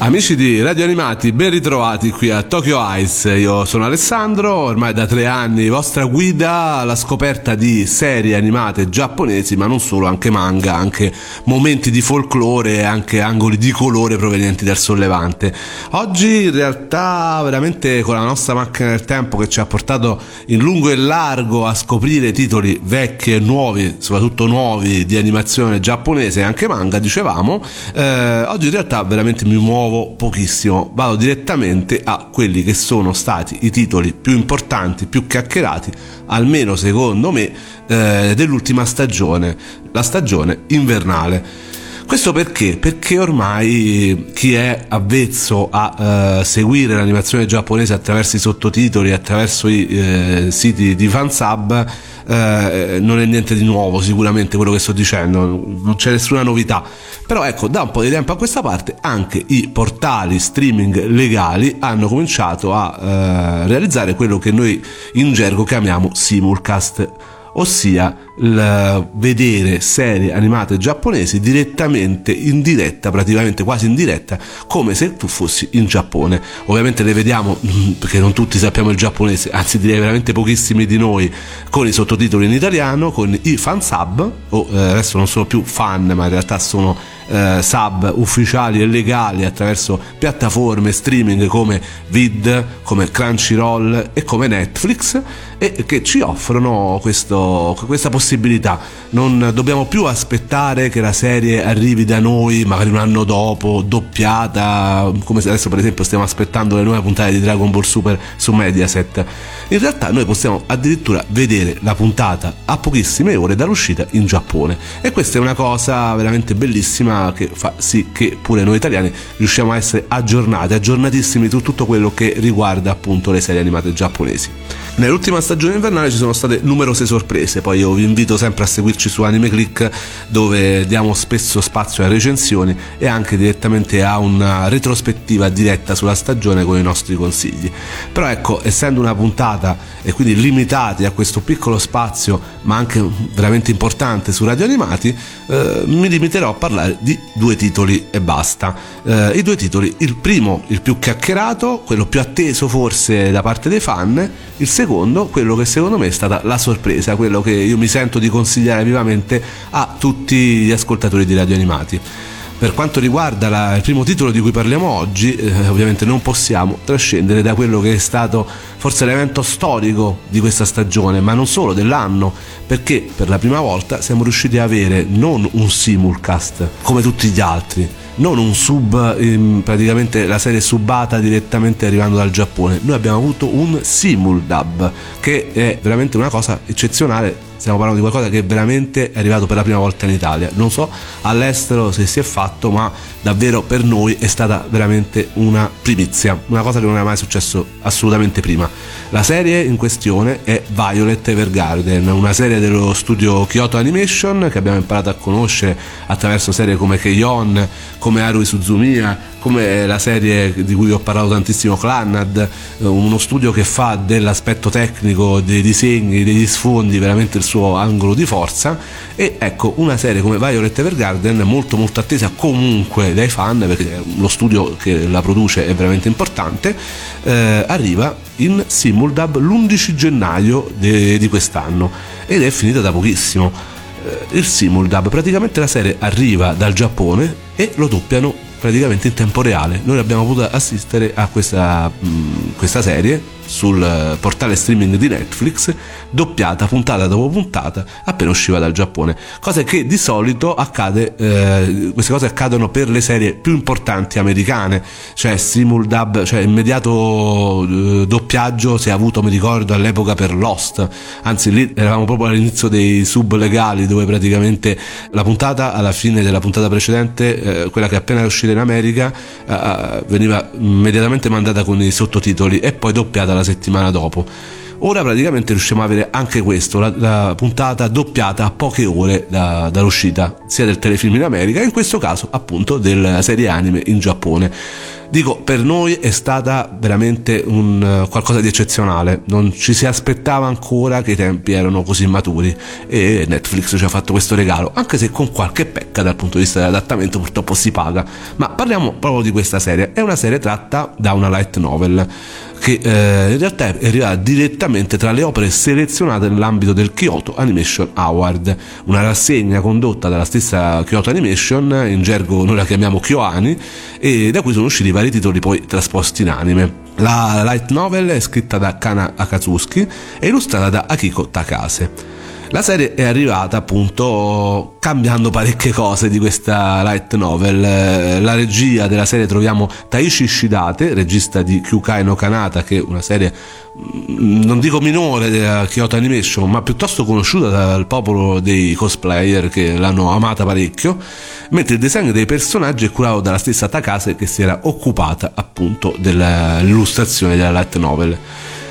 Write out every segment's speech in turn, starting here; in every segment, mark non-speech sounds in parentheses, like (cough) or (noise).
Amici di Radio Animati, ben ritrovati qui a Tokyo Ice. Io sono Alessandro, ormai da tre anni vostra guida alla scoperta di serie animate giapponesi, ma non solo, anche manga, anche momenti di folklore e anche angoli di colore provenienti dal sollevante. Oggi in realtà veramente con la nostra macchina del tempo che ci ha portato in lungo e largo a scoprire titoli vecchi e nuovi, soprattutto nuovi di animazione giapponese e anche manga, dicevamo, eh, oggi in realtà veramente mi muovo muovo pochissimo, vado direttamente a quelli che sono stati i titoli più importanti, più chiacchierati, almeno secondo me, eh, dell'ultima stagione, la stagione invernale. Questo perché? Perché ormai chi è avvezzo a eh, seguire l'animazione giapponese attraverso i sottotitoli, attraverso i eh, siti di fansub, eh, non è niente di nuovo sicuramente quello che sto dicendo, non c'è nessuna novità. Però ecco, da un po' di tempo a questa parte anche i portali streaming legali hanno cominciato a eh, realizzare quello che noi in gergo chiamiamo simulcast ossia vedere serie animate giapponesi direttamente in diretta, praticamente quasi in diretta, come se tu fossi in Giappone. Ovviamente le vediamo perché non tutti sappiamo il giapponese, anzi direi veramente pochissimi di noi con i sottotitoli in italiano, con i fan sub, o eh, adesso non sono più fan, ma in realtà sono eh, sub ufficiali e legali attraverso piattaforme streaming come Vid, come Crunchyroll e come Netflix e che ci offrono questo, questa possibilità. Non dobbiamo più aspettare che la serie arrivi da noi magari un anno dopo, doppiata, come se adesso per esempio stiamo aspettando le nuove puntate di Dragon Ball Super su Mediaset. In realtà noi possiamo addirittura vedere la puntata a pochissime ore dall'uscita in Giappone e questa è una cosa veramente bellissima che fa sì che pure noi italiani riusciamo a essere aggiornati, aggiornatissimi su tutto quello che riguarda appunto le serie animate giapponesi. Nell'ultima stagione invernale ci sono state numerose sorprese, poi io vi invito sempre a seguirci su Anime Click dove diamo spesso spazio a recensioni e anche direttamente a una retrospettiva diretta sulla stagione con i nostri consigli. Però ecco, essendo una puntata e quindi limitati a questo piccolo spazio, ma anche veramente importante su Radio Animati, eh, mi limiterò a parlare di due titoli e basta. Eh, I due titoli, il primo, il più chiacchierato, quello più atteso forse da parte dei fan, il secondo, quello che secondo me è stata la sorpresa, quello che io mi sento di consigliare vivamente a tutti gli ascoltatori di radio animati. Per quanto riguarda la, il primo titolo di cui parliamo oggi, eh, ovviamente non possiamo trascendere da quello che è stato forse l'evento storico di questa stagione, ma non solo dell'anno, perché per la prima volta siamo riusciti ad avere non un simulcast come tutti gli altri, non un sub, ehm, praticamente la serie subata direttamente arrivando dal Giappone, noi abbiamo avuto un simuldub che è veramente una cosa eccezionale stiamo parlando di qualcosa che veramente è arrivato per la prima volta in Italia. Non so all'estero se si è fatto, ma davvero per noi è stata veramente una primizia, una cosa che non è mai successo assolutamente prima. La serie in questione è Violet Evergarden, una serie dello studio Kyoto Animation che abbiamo imparato a conoscere attraverso serie come Keion, come Harui Suzumiya, come la serie di cui ho parlato tantissimo Clannad, uno studio che fa dell'aspetto tecnico, dei disegni, degli sfondi veramente il suo angolo di forza e ecco una serie come Violet Evergarden molto molto attesa comunque dai fan perché lo studio che la produce è veramente importante eh, arriva in simuldub l'11 gennaio de- di quest'anno ed è finita da pochissimo. Eh, il simuldub praticamente la serie arriva dal Giappone e lo doppiano praticamente in tempo reale. Noi abbiamo potuto assistere a questa, mh, questa serie sul portale streaming di Netflix, doppiata puntata dopo puntata appena usciva dal Giappone. Cosa che di solito accade, eh, queste cose accadono per le serie più importanti americane, cioè simuldub, cioè immediato eh, doppiaggio si è avuto, mi ricordo, all'epoca per Lost, anzi lì eravamo proprio all'inizio dei sub legali dove praticamente la puntata alla fine della puntata precedente, eh, quella che è appena uscita in America, eh, eh, veniva immediatamente mandata con i sottotitoli e poi doppiata la settimana dopo. Ora praticamente riusciamo ad avere anche questo, la, la puntata doppiata a poche ore da, dall'uscita sia del telefilm in America, in questo caso appunto della serie anime in Giappone. Dico, per noi è stata veramente un, uh, qualcosa di eccezionale, non ci si aspettava ancora che i tempi erano così maturi e Netflix ci ha fatto questo regalo, anche se con qualche pecca dal punto di vista dell'adattamento purtroppo si paga. Ma parliamo proprio di questa serie, è una serie tratta da una light novel che eh, in realtà è arrivata direttamente tra le opere selezionate nell'ambito del Kyoto Animation Award, una rassegna condotta dalla stessa Kyoto Animation, in gergo noi la chiamiamo Kyoani, e da cui sono usciti vari titoli poi trasposti in anime. La light novel è scritta da Kana Akatsuki e illustrata da Akiko Takase. La serie è arrivata appunto cambiando parecchie cose di questa light novel. La regia della serie troviamo Taishi Shidate, regista di Kyukai no Kanata, che è una serie mm, non dico minore della Kyoto Animation, ma piuttosto conosciuta dal popolo dei cosplayer che l'hanno amata parecchio, mentre il design dei personaggi è curato dalla stessa Takase che si era occupata appunto dell'illustrazione della light novel.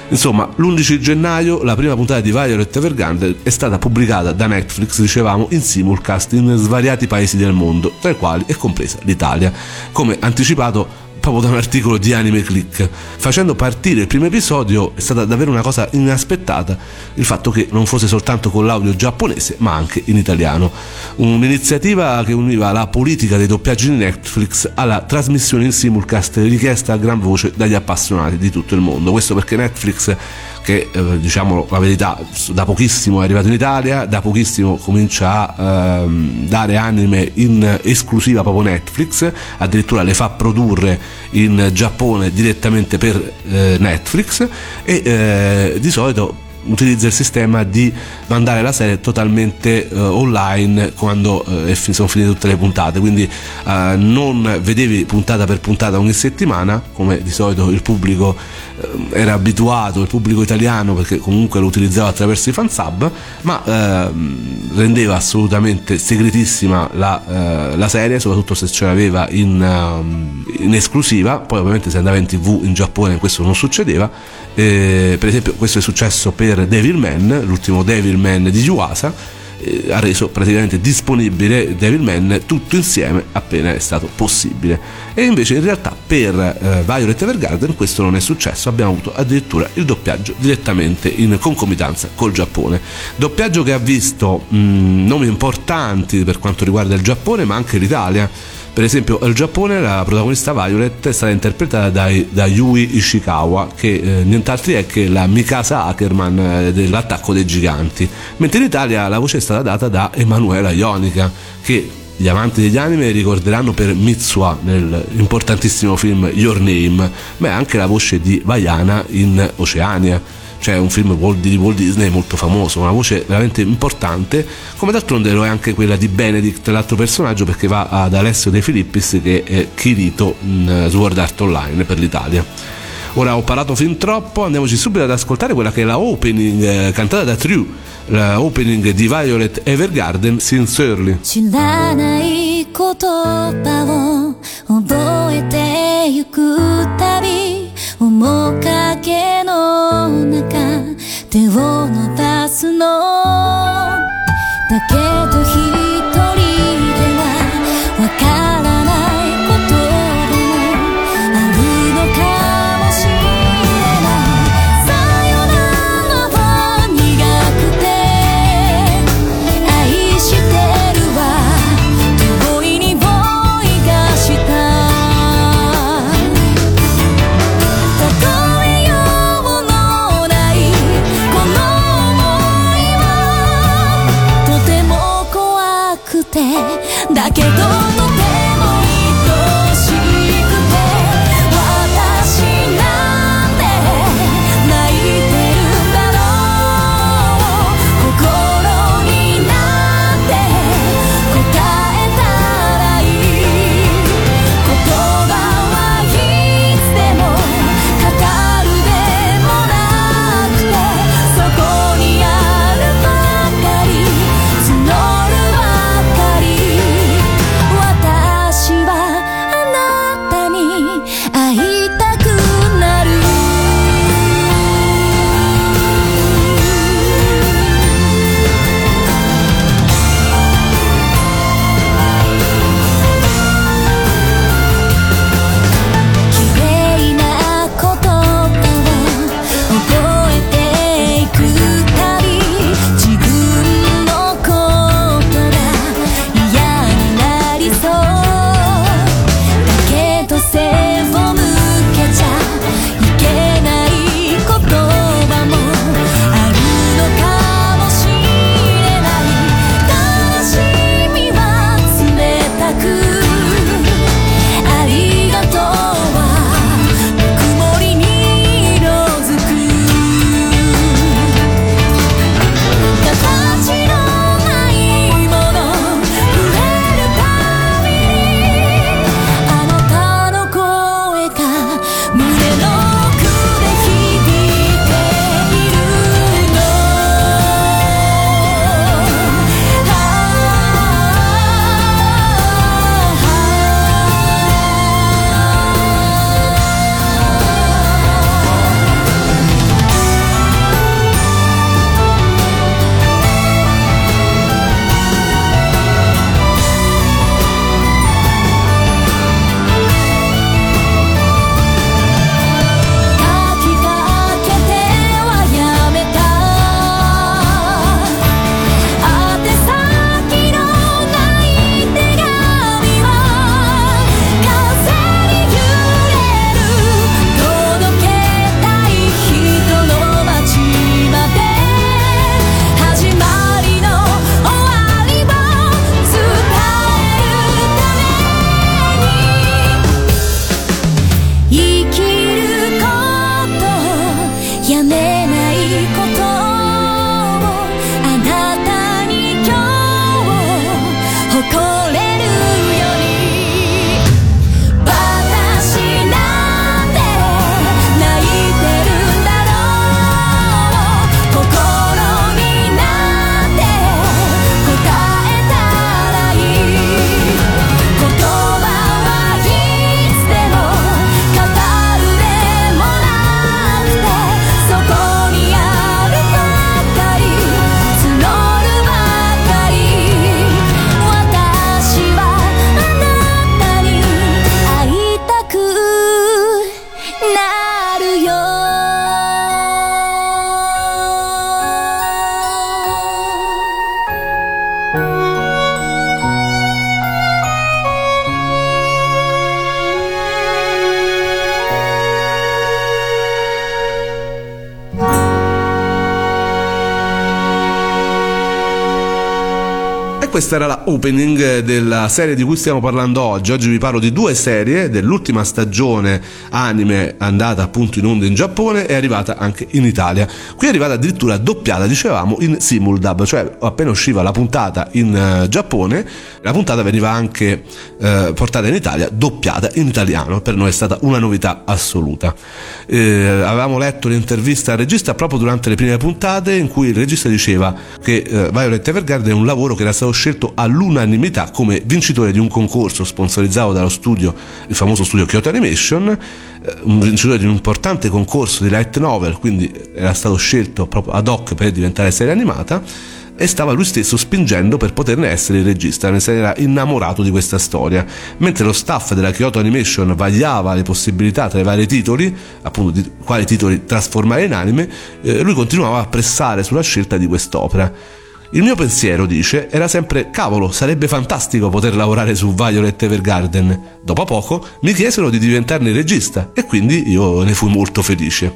Insomma, l'11 gennaio la prima puntata di Violet Evergarden è stata pubblicata da Netflix, dicevamo, in simulcast in svariati paesi del mondo, tra i quali è compresa l'Italia. Come anticipato proprio da un articolo di Anime Click. Facendo partire il primo episodio è stata davvero una cosa inaspettata il fatto che non fosse soltanto con l'audio giapponese ma anche in italiano. Un'iniziativa che univa la politica dei doppiaggi di Netflix alla trasmissione in simulcast richiesta a gran voce dagli appassionati di tutto il mondo. Questo perché Netflix che eh, diciamo la verità da pochissimo è arrivato in Italia, da pochissimo comincia a ehm, dare anime in esclusiva proprio Netflix, addirittura le fa produrre in Giappone direttamente per eh, Netflix e eh, di solito utilizza il sistema di mandare la serie totalmente uh, online quando uh, sono finite tutte le puntate. Quindi uh, non vedevi puntata per puntata ogni settimana come di solito il pubblico era abituato il pubblico italiano perché comunque lo utilizzava attraverso i fansub ma ehm, rendeva assolutamente segretissima la, la, serie soprattutto se ce l'aveva in, um, in esclusiva. Poi ovviamente se andava in tv in Giappone questo non succedeva. Eh, per esempio questo è successo per Devilman, l'ultimo Devilman di Yuasa, eh, ha reso praticamente disponibile Devilman tutto insieme appena è stato possibile. E invece in realtà per eh, Violet Evergarden questo non è successo, abbiamo avuto addirittura il doppiaggio direttamente in concomitanza col Giappone. Doppiaggio che ha visto mh, nomi importanti per quanto riguarda il Giappone ma anche l'Italia per esempio, il Giappone la protagonista Violet è stata interpretata dai, da Yui Ishikawa, che eh, nient'altro è che la Mikasa Ackerman eh, dell'attacco dei giganti, mentre in Italia la voce è stata data da Emanuela Ionica, che gli amanti degli anime ricorderanno per Mitsua nell'importantissimo film Your Name, ma è anche la voce di Vaiana in Oceania cioè un film di Walt Disney molto famoso, una voce veramente importante, come d'altronde lo è anche quella di Benedict, l'altro personaggio, perché va ad Alessio De Filippis che è Kirito in Sword Art Online per l'Italia. Ora ho parlato fin troppo, andiamoci subito ad ascoltare quella che è la opening eh, cantata da True, la opening di Violet Evergarden Sincerely. 覚えてゆくたび 面影の中手を伸ばすの。だけどだけど questa era la opening della serie di cui stiamo parlando oggi. Oggi vi parlo di due serie dell'ultima stagione anime andata appunto in onda in Giappone e arrivata anche in Italia. Qui è arrivata addirittura doppiata, dicevamo, in simuldub, cioè appena usciva la puntata in uh, Giappone, la puntata veniva anche uh, portata in Italia doppiata in italiano. Per noi è stata una novità assoluta. Eh, avevamo letto l'intervista al regista proprio durante le prime puntate in cui il regista diceva che uh, Violet Evergarden è un lavoro che era stato scelto all'unanimità come vincitore di un concorso sponsorizzato dallo studio, il famoso studio Kyoto Animation, eh, un vincitore di un importante concorso di light novel, quindi era stato scelto proprio ad hoc per diventare serie animata e stava lui stesso spingendo per poterne essere il regista, ne si era innamorato di questa storia, mentre lo staff della Kyoto Animation vagliava le possibilità tra i vari titoli, appunto di quali titoli trasformare in anime, eh, lui continuava a pressare sulla scelta di quest'opera. Il mio pensiero, dice, era sempre cavolo, sarebbe fantastico poter lavorare su Violet Evergarden. Dopo poco mi chiesero di diventarne regista e quindi io ne fui molto felice.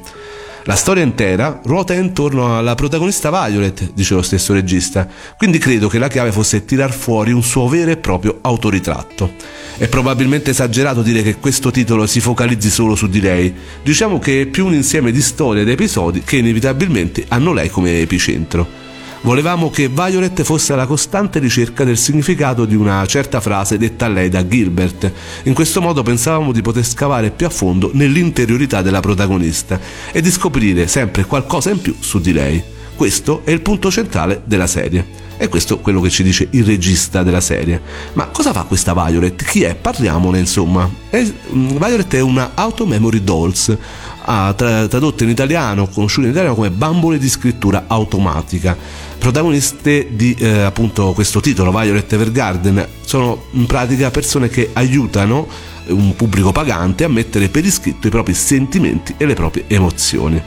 La storia intera ruota intorno alla protagonista Violet, dice lo stesso regista, quindi credo che la chiave fosse tirar fuori un suo vero e proprio autoritratto. È probabilmente esagerato dire che questo titolo si focalizzi solo su di lei, diciamo che è più un insieme di storie ed episodi che inevitabilmente hanno lei come epicentro. Volevamo che Violet fosse alla costante ricerca del significato di una certa frase detta a lei da Gilbert. In questo modo pensavamo di poter scavare più a fondo nell'interiorità della protagonista e di scoprire sempre qualcosa in più su di lei. Questo è il punto centrale della serie. E questo è quello che ci dice il regista della serie. Ma cosa fa questa Violet? Chi è? Parliamone insomma. È, Violet è una Auto Memory Dolls, ha in italiano, conosciuto in italiano come bambole di scrittura automatica. Protagoniste di eh, appunto questo titolo, Violet Evergarden, sono in pratica persone che aiutano un pubblico pagante a mettere per iscritto i propri sentimenti e le proprie emozioni.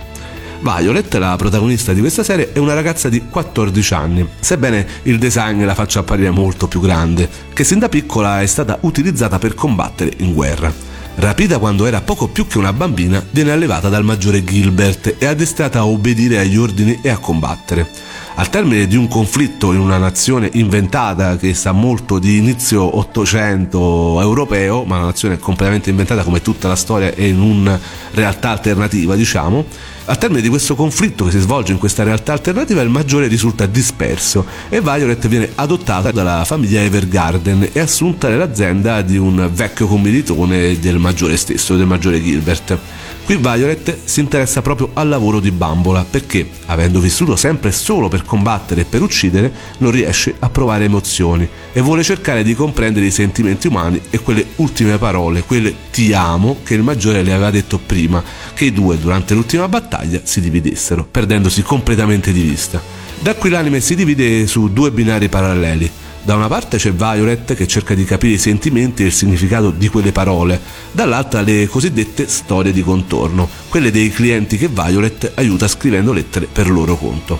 Violet, la protagonista di questa serie, è una ragazza di 14 anni, sebbene il design la faccia apparire molto più grande, che sin da piccola è stata utilizzata per combattere in guerra. Rapita quando era poco più che una bambina, viene allevata dal maggiore Gilbert e addestrata a obbedire agli ordini e a combattere. Al termine di un conflitto in una nazione inventata che sa molto di inizio Ottocento europeo, ma una nazione completamente inventata come tutta la storia e in una realtà alternativa, diciamo, al termine di questo conflitto che si svolge in questa realtà alternativa, il maggiore risulta disperso e Violet viene adottata dalla famiglia Evergarden e assunta nell'azienda di un vecchio commilitone del maggiore stesso, del maggiore Gilbert. Qui Violet si interessa proprio al lavoro di Bambola perché, avendo vissuto sempre solo per combattere e per uccidere, non riesce a provare emozioni e vuole cercare di comprendere i sentimenti umani e quelle ultime parole, quelle ti amo che il maggiore le aveva detto prima, che i due durante l'ultima battaglia si dividessero, perdendosi completamente di vista. Da qui l'anime si divide su due binari paralleli da una parte c'è Violet che cerca di capire i sentimenti e il significato di quelle parole, dall'altra le cosiddette storie di contorno, quelle dei clienti che Violet aiuta scrivendo lettere per loro conto.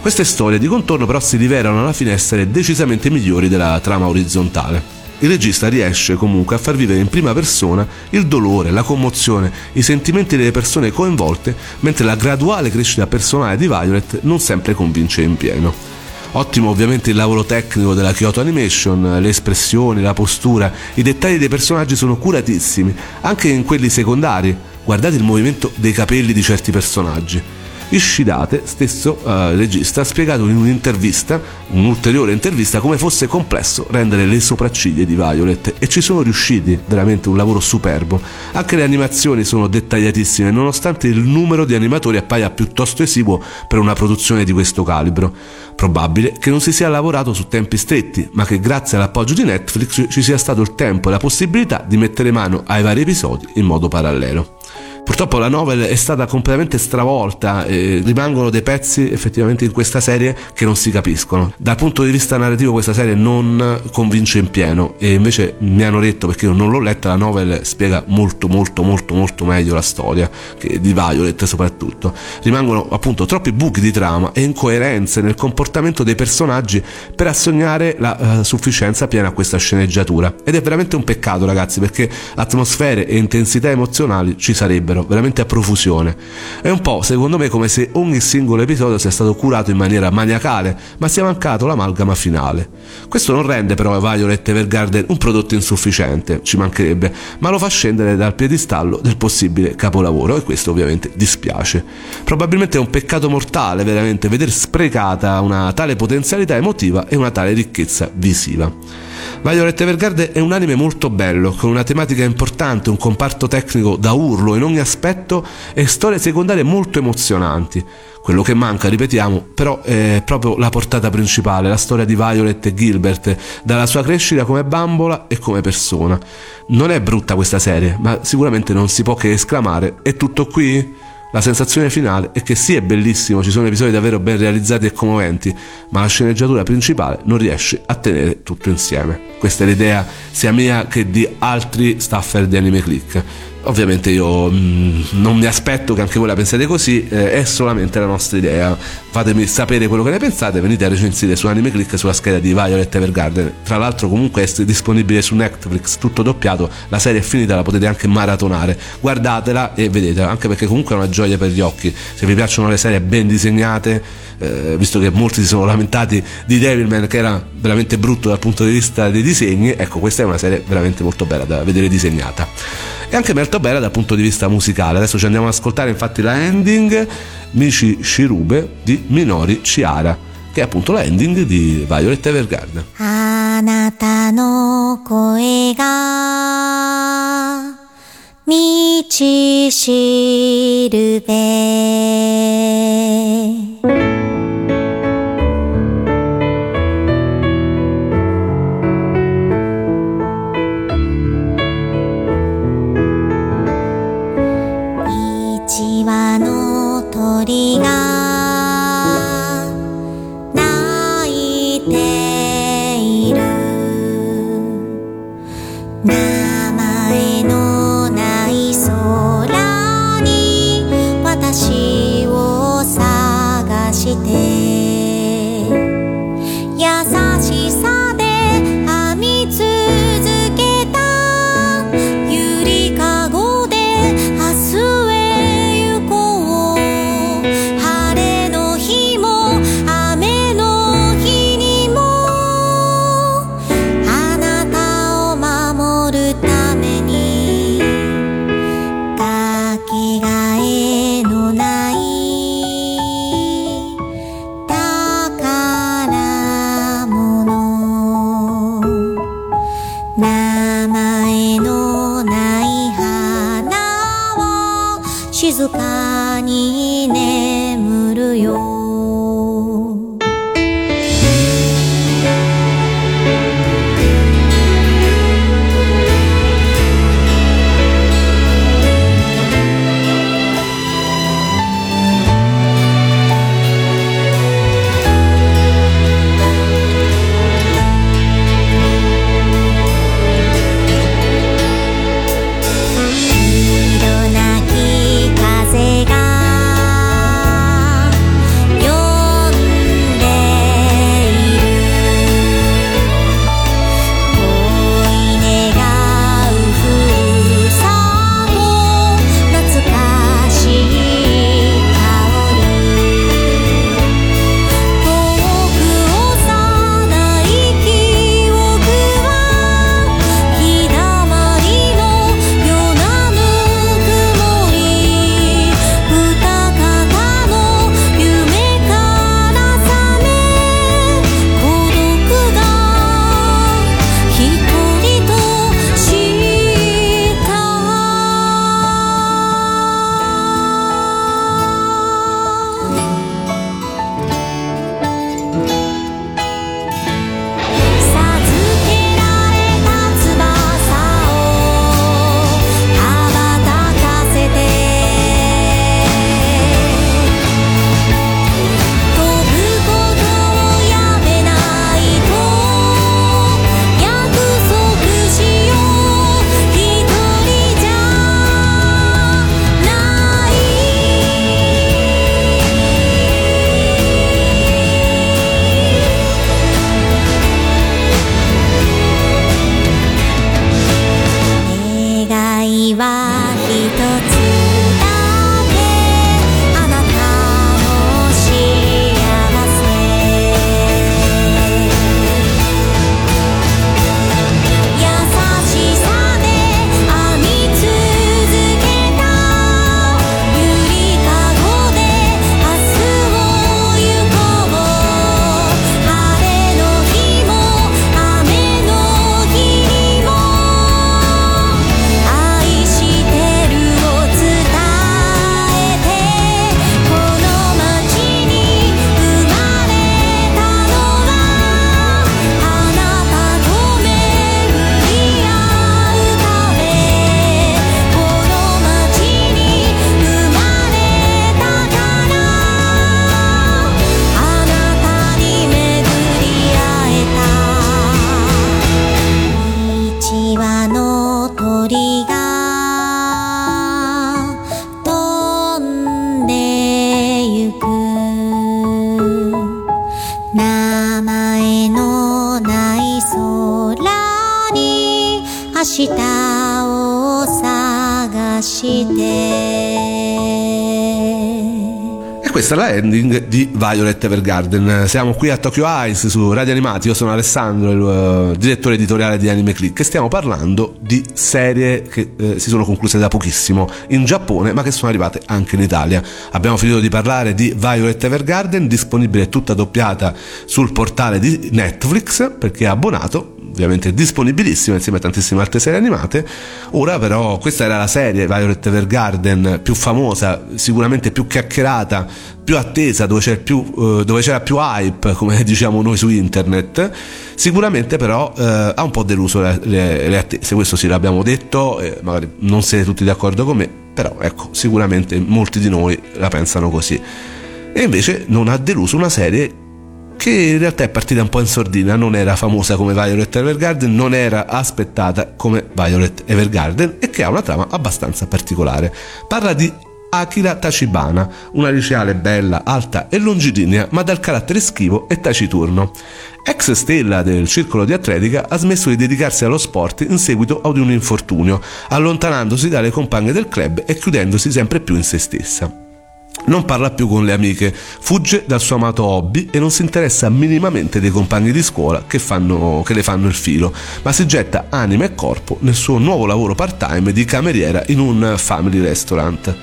Queste storie di contorno però si rivelano alla fine essere decisamente migliori della trama orizzontale. Il regista riesce comunque a far vivere in prima persona il dolore, la commozione, i sentimenti delle persone coinvolte, mentre la graduale crescita personale di Violet non sempre convince in pieno. Ottimo ovviamente il lavoro tecnico della Kyoto Animation, le espressioni, la postura, i dettagli dei personaggi sono curatissimi, anche in quelli secondari. Guardate il movimento dei capelli di certi personaggi. Ishidate, stesso uh, regista, ha spiegato in un'intervista, un'ulteriore intervista, come fosse complesso rendere le sopracciglia di Violet e ci sono riusciti, veramente un lavoro superbo. Anche le animazioni sono dettagliatissime, nonostante il numero di animatori appaia piuttosto esiguo per una produzione di questo calibro. Probabile che non si sia lavorato su tempi stretti, ma che grazie all'appoggio di Netflix ci sia stato il tempo e la possibilità di mettere mano ai vari episodi in modo parallelo. Purtroppo la novel è stata completamente stravolta e rimangono dei pezzi effettivamente in questa serie che non si capiscono. Dal punto di vista narrativo questa serie non convince in pieno e invece mi hanno detto perché io non l'ho letta la novel spiega molto molto molto molto meglio la storia di Violet soprattutto. Rimangono appunto troppi buchi di trama e incoerenze nel comportamento dei personaggi per assegnare la uh, sufficienza piena a questa sceneggiatura ed è veramente un peccato ragazzi perché atmosfere e intensità emozionali ci sarebbero rimbero, veramente a profusione. È un po', secondo me, come se ogni singolo episodio sia stato curato in maniera maniacale, ma sia mancato l'amalgama finale. Questo non rende però Violet Evergarden un prodotto insufficiente, ci mancherebbe, ma lo fa scendere dal piedistallo del possibile capolavoro e questo ovviamente dispiace. Probabilmente è un peccato mortale veramente veder sprecata una tale potenzialità emotiva e una tale ricchezza visiva. Violet Evergarden è un anime molto bello, con una tematica importante, un comparto tecnico da urlo in ogni aspetto e storie secondarie molto emozionanti. Quello che manca, ripetiamo, però è proprio la portata principale, la storia di Violet e Gilbert, dalla sua crescita come bambola e come persona. Non è brutta questa serie, ma sicuramente non si può che esclamare: è tutto qui? La sensazione finale è che sì, è bellissimo, ci sono episodi davvero ben realizzati e commoventi, ma la sceneggiatura principale non riesce a tenere tutto insieme. Questa è l'idea sia mia che di altri staffer di Anime Click. Ovviamente io mm, non mi aspetto che anche voi la pensiate così, eh, è solamente la nostra idea. Fatemi sapere quello che ne pensate, venite a recensire su Anime Click sulla scheda di Violet Evergarden. Tra l'altro comunque è disponibile su Netflix, tutto doppiato, la serie è finita, la potete anche maratonare. Guardatela e vedetela, anche perché comunque è una gioia per gli occhi. Se vi piacciono le serie ben disegnate, eh, visto che molti si sono lamentati di Devilman che era veramente brutto dal punto di vista dei disegni, ecco questa è una serie veramente molto bella da vedere disegnata e anche molto bella dal punto di vista musicale. Adesso ci andiamo ad ascoltare infatti la ending Michi Shirube di Minori Chiara, che è appunto la ending di Violet Evergarden. あなたの声が道しるべ つ。名前のない空に明日を探して。E questa è la ending di Violet Evergarden. Siamo qui a Tokyo Ice su Radio Animati. Io sono Alessandro, il uh, direttore editoriale di Anime Click e stiamo parlando di serie che uh, si sono concluse da pochissimo in Giappone, ma che sono arrivate anche in Italia. Abbiamo finito di parlare di Violet Evergarden, disponibile tutta doppiata sul portale di Netflix perché è abbonato ovviamente disponibilissima insieme a tantissime altre serie animate. Ora però questa era la serie Violet Evergarden più famosa, sicuramente più chiacchierata, più attesa, dove c'era più, uh, dove c'era più hype, come (laughs) diciamo noi su internet. Sicuramente però uh, ha un po' deluso le, le, le, attese, questo sì l'abbiamo detto, eh, magari non siete tutti d'accordo con me, però ecco, sicuramente molti di noi la pensano così. E invece non ha deluso una serie che in realtà è partita un po' in sordina, non era famosa come Violet Evergarden, non era aspettata come Violet Evergarden e che ha una trama abbastanza particolare. Parla di Akira Tachibana, una liceale bella, alta e longilinea, ma dal carattere schivo e taciturno. Ex stella del circolo di atletica, ha smesso di dedicarsi allo sport in seguito ad un infortunio, allontanandosi dalle compagne del club e chiudendosi sempre più in se stessa. Non parla più con le amiche, fugge dal suo amato hobby e non si interessa minimamente dei compagni di scuola che, fanno, che le fanno il filo, ma si getta anima e corpo nel suo nuovo lavoro part-time di cameriera in un family restaurant.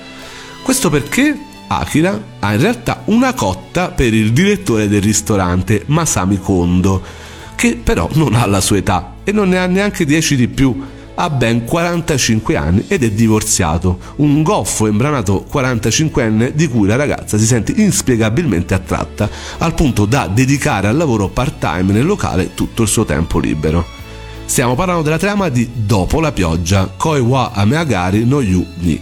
Questo perché Akira ha in realtà una cotta per il direttore del ristorante, Masami Kondo, che però non ha la sua età e non ne ha neanche 10 di più ha ben 45 anni ed è divorziato, un goffo e imbranato 45enne di cui la ragazza si sente inspiegabilmente attratta, al punto da dedicare al lavoro part-time nel locale tutto il suo tempo libero. Stiamo parlando della trama di Dopo la pioggia, Koi wa Ameagari no Yu ni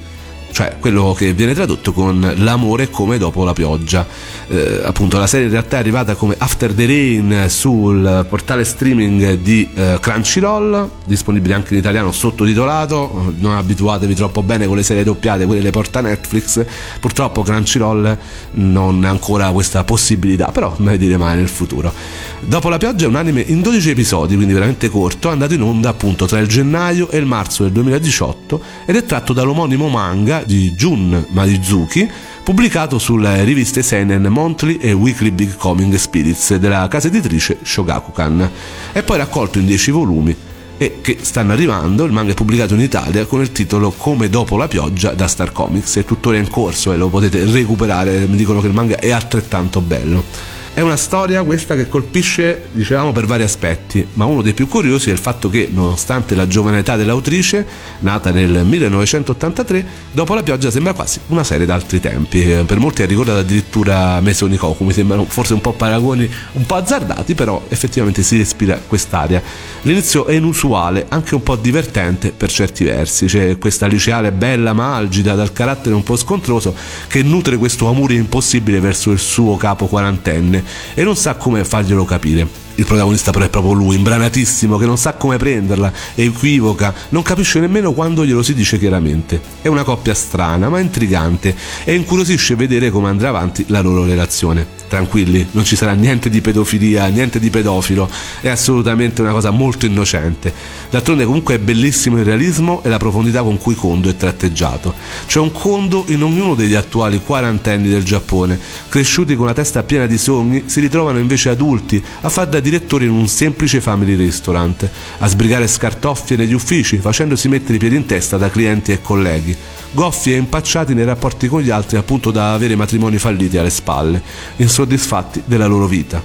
cioè quello che viene tradotto con l'amore come dopo la pioggia. Eh, appunto la serie in realtà è arrivata come After the Rain sul portale streaming di eh, Crunchyroll, disponibile anche in italiano sottotitolato, non abituatevi troppo bene con le serie doppiate, quelle le porta Netflix, purtroppo Crunchyroll non ha ancora questa possibilità, però mai dire mai nel futuro. Dopo la pioggia è un anime in 12 episodi, quindi veramente corto, andato in onda appunto tra il gennaio e il marzo del 2018 ed è tratto dall'omonimo manga di Jun Marizuki, pubblicato sulle riviste Seinen Monthly e Weekly Big Coming Spirits della casa editrice Shogakukan. È poi raccolto in 10 volumi e che stanno arrivando, il manga è pubblicato in Italia con il titolo Come dopo la pioggia da Star Comics, è tuttora in corso e lo potete recuperare, mi dicono che il manga è altrettanto bello. È una storia questa che colpisce, dicevamo, per vari aspetti, ma uno dei più curiosi è il fatto che, nonostante la giovane età dell'autrice, nata nel 1983, dopo la pioggia sembra quasi una serie d'altri tempi. Eh, per molti è ricordata addirittura Mesonikoku, mi sembrano forse un po' paragoni un po' azzardati, però effettivamente si respira quest'aria. L'inizio è inusuale, anche un po' divertente per certi versi. C'è questa liceale bella ma algida, dal carattere un po' scontroso, che nutre questo amore impossibile verso il suo capo quarantenne e non sa come farglielo capire. Il protagonista però è proprio lui, imbranatissimo, che non sa come prenderla, equivoca, non capisce nemmeno quando glielo si dice chiaramente. È una coppia strana ma intrigante e incuriosisce vedere come andrà avanti la loro relazione. Tranquilli, non ci sarà niente di pedofilia, niente di pedofilo, è assolutamente una cosa molto innocente. D'altronde comunque è bellissimo il realismo e la profondità con cui Kondo è tratteggiato. C'è un Kondo in ognuno degli attuali quarantenni del Giappone, cresciuti con la testa piena di sogni, si ritrovano invece adulti a far da direttore in un semplice family restaurant, a sbrigare scartoffie negli uffici, facendosi mettere i piedi in testa da clienti e colleghi, goffi e impacciati nei rapporti con gli altri appunto da avere matrimoni falliti alle spalle, insoddisfatti della loro vita.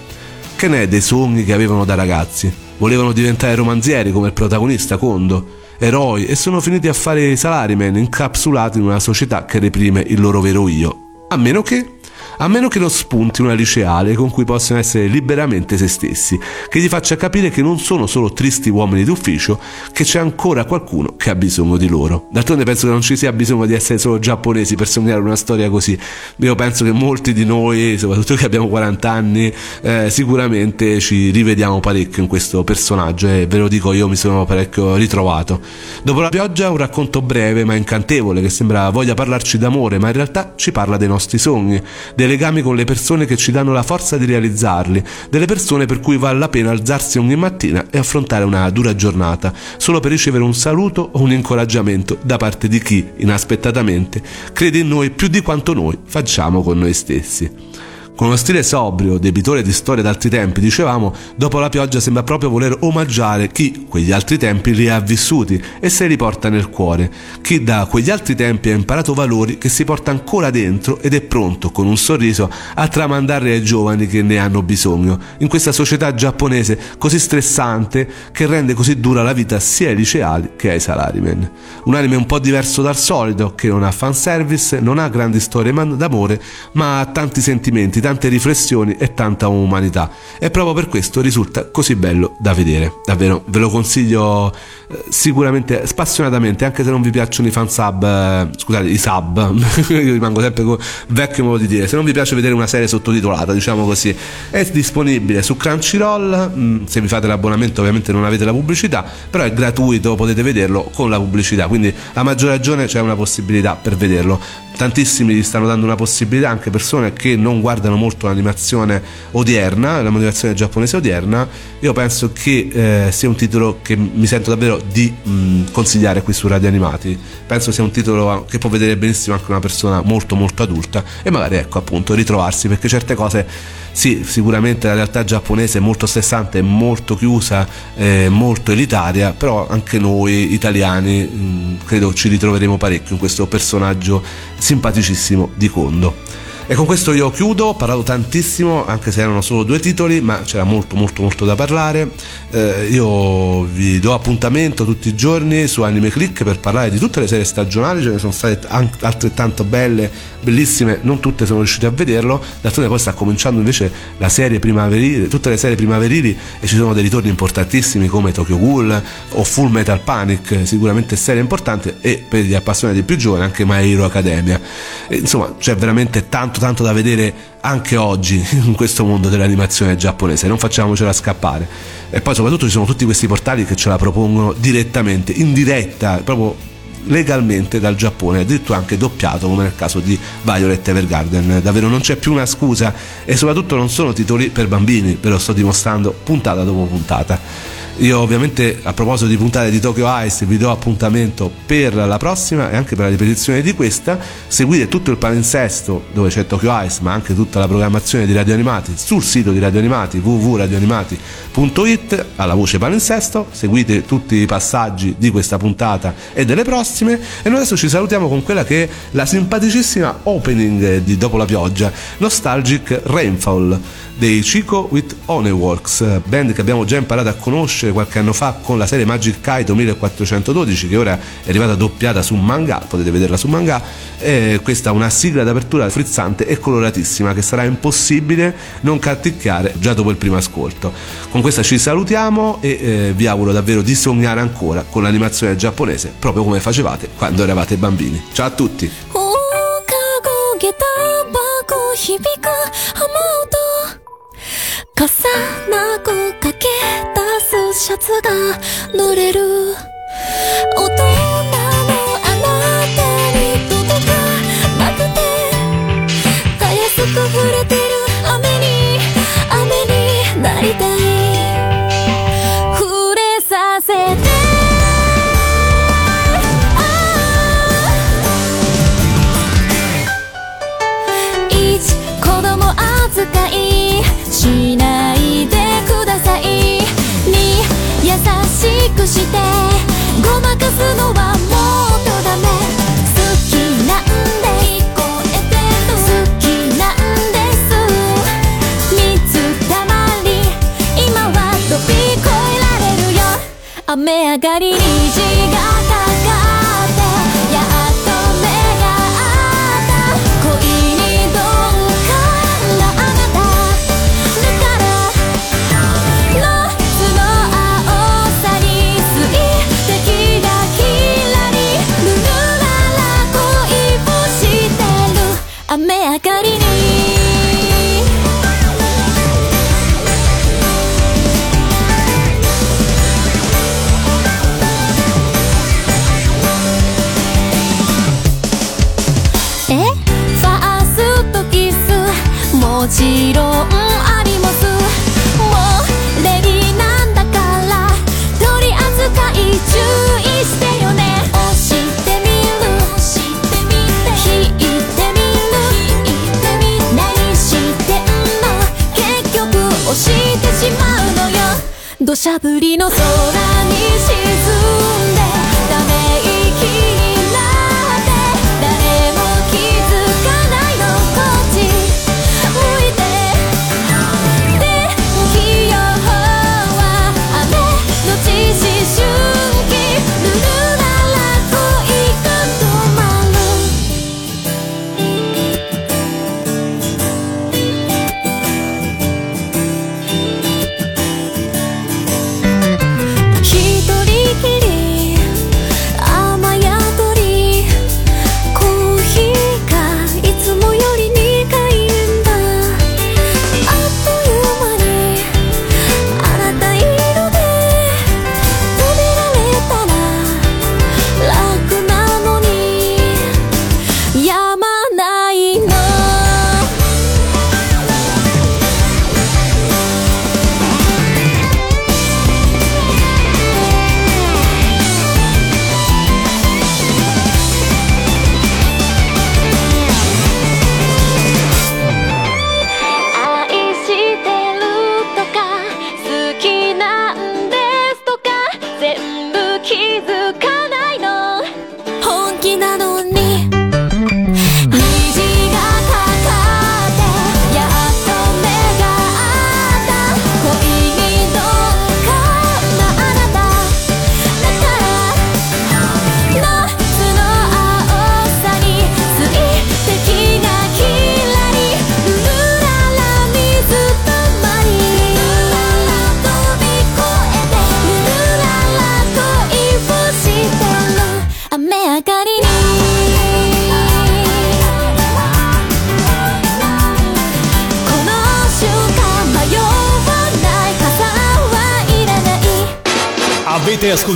Che ne è dei sogni che avevano da ragazzi? Volevano diventare romanzieri come il protagonista Kondo, eroi e sono finiti a fare i salaryman incapsulati in una società che reprime il loro vero io. A meno che a meno che non spunti una liceale con cui possano essere liberamente se stessi, che gli faccia capire che non sono solo tristi uomini d'ufficio, che c'è ancora qualcuno che ha bisogno di loro. D'altronde penso che non ci sia bisogno di essere solo giapponesi per sognare una storia così. Io penso che molti di noi, soprattutto che abbiamo 40 anni, eh, sicuramente ci rivediamo parecchio in questo personaggio e ve lo dico io mi sono parecchio ritrovato. Dopo la pioggia un racconto breve ma incantevole che sembra voglia parlarci d'amore, ma in realtà ci parla dei nostri sogni, dei legami con le persone che ci danno la forza di realizzarli, delle persone per cui vale la pena alzarsi ogni mattina e affrontare una dura giornata, solo per ricevere un saluto o un incoraggiamento da parte di chi, inaspettatamente, crede in noi più di quanto noi facciamo con noi stessi. Con uno stile sobrio, debitore di storie d'altri tempi, dicevamo, dopo la pioggia sembra proprio voler omaggiare chi quegli altri tempi li ha vissuti e se li porta nel cuore, chi da quegli altri tempi ha imparato valori che si porta ancora dentro ed è pronto, con un sorriso, a tramandarli ai giovani che ne hanno bisogno, in questa società giapponese così stressante che rende così dura la vita sia ai liceali che ai salarymen. Un anime un po' diverso dal solito, che non ha fanservice, non ha grandi storie d'amore, ma ha tanti sentimenti, tante riflessioni e tanta umanità e proprio per questo risulta così bello da vedere. Davvero ve lo consiglio eh, sicuramente spassionatamente, anche se non vi piacciono i fan sub, eh, scusate, i sub, (laughs) io rimango sempre con vecchio modo di dire, se non vi piace vedere una serie sottotitolata, diciamo così, è disponibile su Crunchyroll, mm, se vi fate l'abbonamento ovviamente non avete la pubblicità, però è gratuito, potete vederlo con la pubblicità, quindi a maggior ragione c'è una possibilità per vederlo. Tantissimi gli stanno dando una possibilità, anche persone che non guardano molto l'animazione odierna, l'animazione giapponese odierna, io penso che eh, sia un titolo che mi sento davvero di mh, consigliare qui su Radio Animati. Penso sia un titolo che può vedere benissimo anche una persona molto molto adulta e magari ecco appunto ritrovarsi perché certe cose sì, sicuramente la realtà giapponese è molto stressante, molto chiusa, eh, molto elitaria, però anche noi italiani mh, credo ci ritroveremo parecchio in questo personaggio simpaticissimo di Kondo. E con questo io chiudo, ho parlato tantissimo, anche se erano solo due titoli, ma c'era molto molto molto da parlare. Eh, io vi do appuntamento tutti i giorni su Anime Click per parlare di tutte le serie stagionali, ce ne sono state altrettanto belle, bellissime, non tutte sono riuscite a vederlo. D'altronde poi sta cominciando invece la serie primaverile, tutte le serie primaverili e ci sono dei ritorni importantissimi come Tokyo Ghoul o Full Metal Panic, sicuramente serie importanti e per gli appassionati più giovani anche My Hero Academia. E, insomma, c'è veramente tanto tanto tanto da vedere anche oggi (laughs) in questo mondo dell'animazione giapponese, non facciamocela scappare. E poi soprattutto ci sono tutti questi portali che ce la propongono direttamente, in diretta, proprio legalmente dal Giappone, addirittura anche doppiato come nel caso di Violet Evergarden. Davvero non c'è più una scusa e soprattutto non sono titoli per bambini, ve lo sto dimostrando puntata dopo puntata. Io ovviamente a proposito di puntate di Tokyo Ice vi do appuntamento per la prossima e anche per la ripetizione di questa. Seguite tutto il palinsesto dove c'è Tokyo Ice ma anche tutta la programmazione di Radio Animati sul sito di Radio Animati www.radioanimati.it alla voce palinsesto. Seguite tutti i passaggi di questa puntata e delle prossime e noi adesso ci salutiamo con quella che è la simpaticissima opening di Dopo la pioggia, Nostalgic Rainfall dei Chico with Honeyworks, band che abbiamo già imparato a conoscere qualche anno fa con la serie Magic Kaito 1412 che ora è arrivata doppiata su manga, potete vederla su manga, e questa è una sigla d'apertura frizzante e coloratissima che sarà impossibile non canticchiare già dopo il primo ascolto. Con questa ci salutiamo e eh, vi auguro davvero di sognare ancora con l'animazione giapponese proprio come facevate quando eravate bambini. Ciao a tutti! 響く雨音 重なくかけ出すシャツが濡れる。大人のあなたに届かなくてたやすく触れてる雨に雨になりたい触れさせて子供扱いしないしくしてごまかすのはもっとダメ。好きなんで聞こえてる。好きなんです。三つたまり。今は飛び越えられるよ。雨上がり。に土砂降りの空に沈む